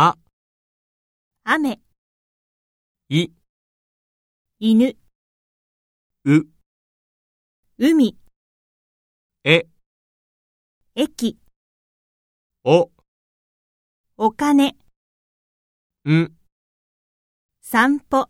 あ、雨、い、犬、う、海、え、駅、お、お金、ん。散歩。